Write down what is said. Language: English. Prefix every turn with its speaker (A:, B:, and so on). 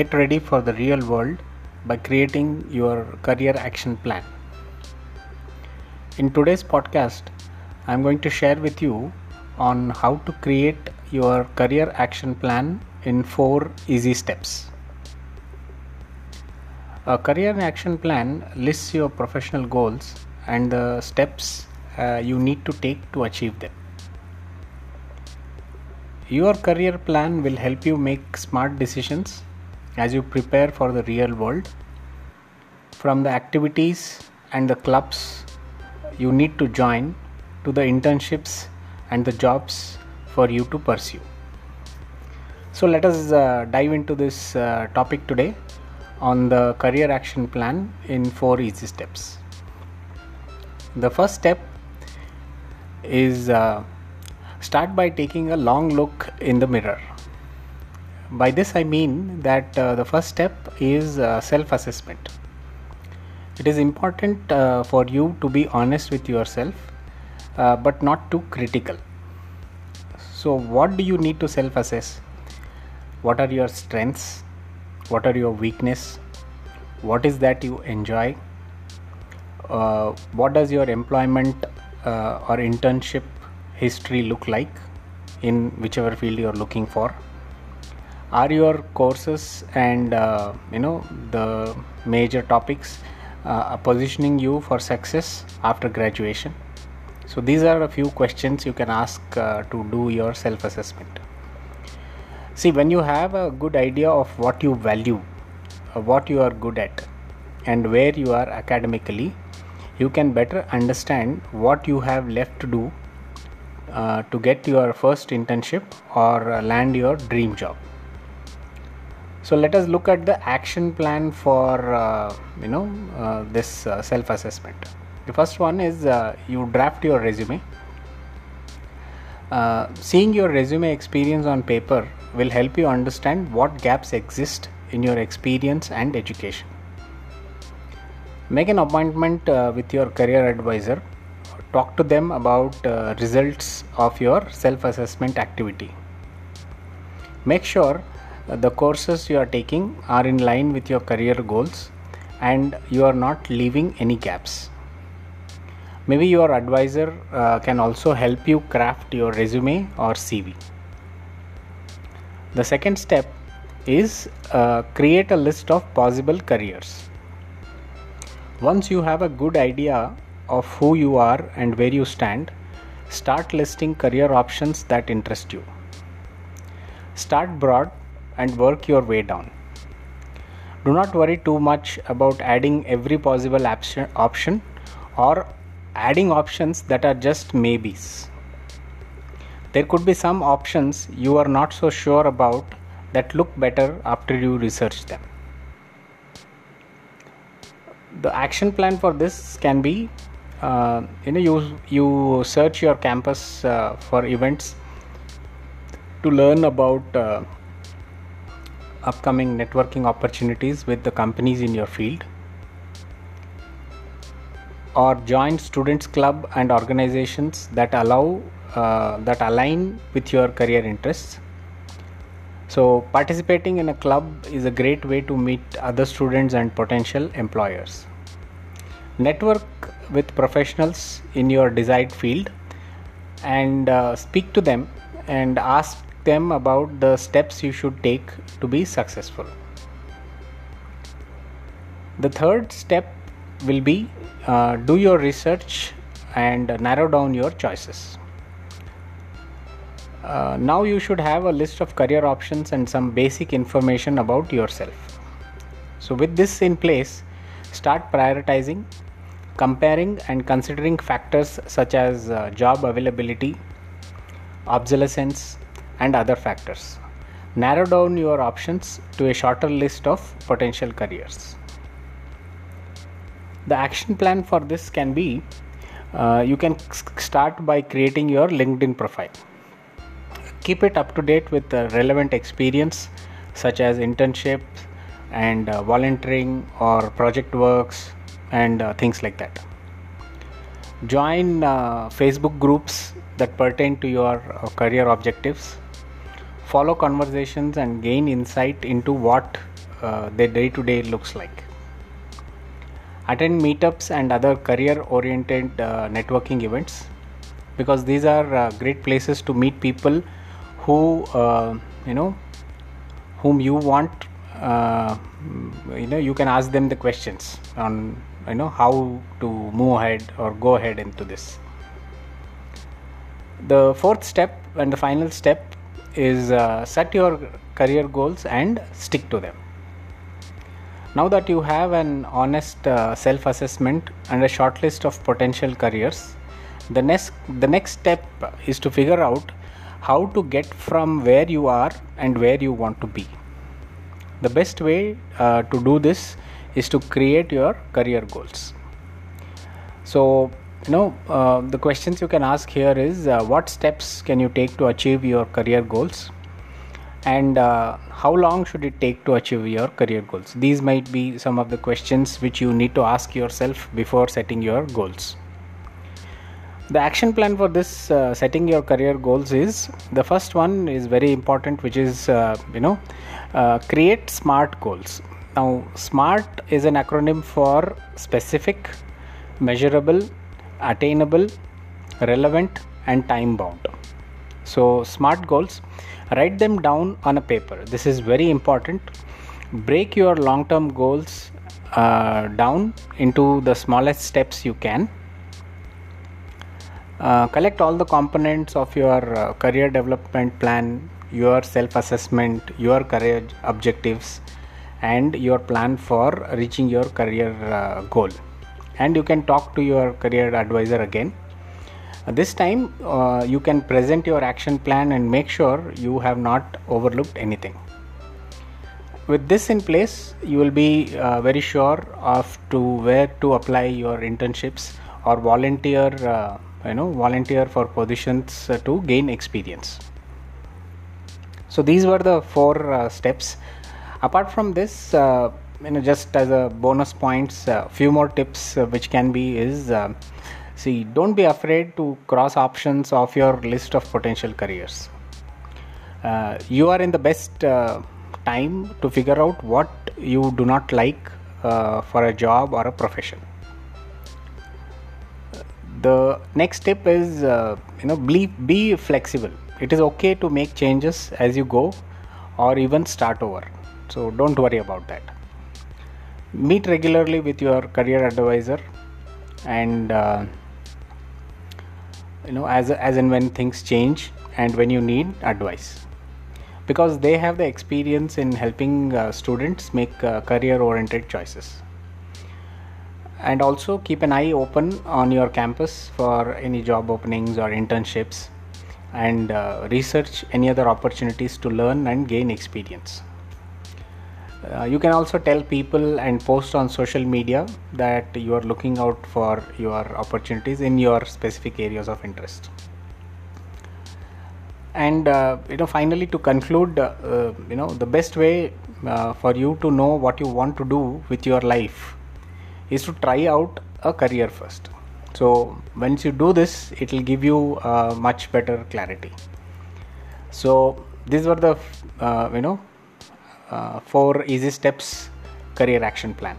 A: get ready for the real world by creating your career action plan. In today's podcast, I'm going to share with you on how to create your career action plan in four easy steps. A career action plan lists your professional goals and the steps uh, you need to take to achieve them. Your career plan will help you make smart decisions as you prepare for the real world. From the activities and the clubs you need to join to the internships and the jobs for you to pursue. So, let us uh, dive into this uh, topic today on the career action plan in four easy steps. The first step is uh, start by taking a long look in the mirror. By this, I mean that uh, the first step is uh, self assessment. It is important uh, for you to be honest with yourself, uh, but not too critical. So, what do you need to self assess? What are your strengths? What are your weakness? What is that you enjoy? Uh, what does your employment uh, or internship history look like in whichever field you are looking for are your courses and uh, you know the major topics uh, positioning you for success after graduation? So these are a few questions you can ask uh, to do your self assessment see when you have a good idea of what you value uh, what you are good at and where you are academically you can better understand what you have left to do uh, to get your first internship or uh, land your dream job so let us look at the action plan for uh, you know uh, this uh, self assessment the first one is uh, you draft your resume. Seeing your resume experience on paper will help you understand what gaps exist in your experience and education. Make an appointment uh, with your career advisor. Talk to them about uh, results of your self assessment activity. Make sure uh, the courses you are taking are in line with your career goals and you are not leaving any gaps. Maybe your advisor uh, can also help you craft your resume or cv the second step is uh, create a list of possible careers. Once you have a good idea of who you are and where you stand, start listing career options that interest you. Start broad and work your way down. Do not worry too much about adding every possible option or adding options that are just maybes. There could be some options you are not so sure about that look better after you research them the action plan for this can be uh, you know you you search your campus uh, for events to learn about uh, upcoming networking opportunities with the companies in your field or join students club and organizations that allow uh, that align with your career interests so, participating in a club is a great way to meet other students and potential employers. Network with professionals in your desired field and uh, speak to them and ask them about the steps you should take to be successful. The third step will be uh, do your research and narrow down your choices. Uh, now you should have a list of career options and some basic information about yourself. So, with this in place, start prioritizing, comparing, and considering factors such as uh, job availability, obsolescence, and other factors. Narrow down your options to a shorter list of potential careers. The action plan for this can be uh, you can start by creating your LinkedIn profile keep it up to date with the relevant experience such as internships and uh, volunteering or project works and uh, things like that join uh, facebook groups that pertain to your uh, career objectives follow conversations and gain insight into what uh, their day to day looks like. Attend meetups and other career oriented uh, networking events because these are uh, great places to meet people who uh, you know whom you want uh, you know you can ask them the questions on you know how to move ahead or go ahead into this the fourth step and the final step is uh, set your career goals and stick to them. Now that you have an honest uh, self assessment and a short list of potential careers the next the next step is to figure out how to get from where you are and where you want to be. The best way uh, to do this is to create your career goals. So you know uh, the questions you can ask here is uh, what steps can you take to achieve your career goals? And uh, how long should it take to achieve your career goals? These might be some of the questions which you need to ask yourself before setting your goals. The action plan for this uh, setting your career goals is the first one is very important which is uh, you know uh, create smart goals. Now smart is an acronym for specific measurable attainable, relevant, and time bound. So, smart goals, write them down on a paper. This is very important. Break your long term goals uh, down into the smallest steps you can. Uh, collect all the components of your uh, career development plan, your self assessment, your career objectives, and your plan for reaching your career uh, goal and you can talk to your career advisor again. Uh, this time uh, you can present your action plan and make sure you have not overlooked anything. With this in place you will be uh, very sure of to where to apply your internships or volunteer uh, you know volunteer for positions uh, to gain experience. So these were the four uh, steps. Apart from this you know just as a bonus points a uh, few more tips uh, which can be is uh, see don't be afraid to cross options of your list of potential careers. Uh, you are in the best uh, time to figure out what you do not like uh, for a job or a profession. The next tip is you know be, be flexible. It is okay to make changes as you go or even start over. So don't worry about that meet regularly with your career advisor and uh, you know as as and when things change and when you need advice. Because they have the experience in helping uh, students make uh, career oriented choices. And also keep an eye open on your campus for any job openings or internships and uh, research any other opportunities to learn and gain experience uh, you can also tell people and post on social media that you are looking out for your opportunities in your specific areas of interest. And uh, you know finally to conclude uh, you know the best way uh, for you to know what you want to do with your life is to try out a career first. So once you do this it will give you uh, much better clarity. So these were the uh, you know uh, four easy steps career action plan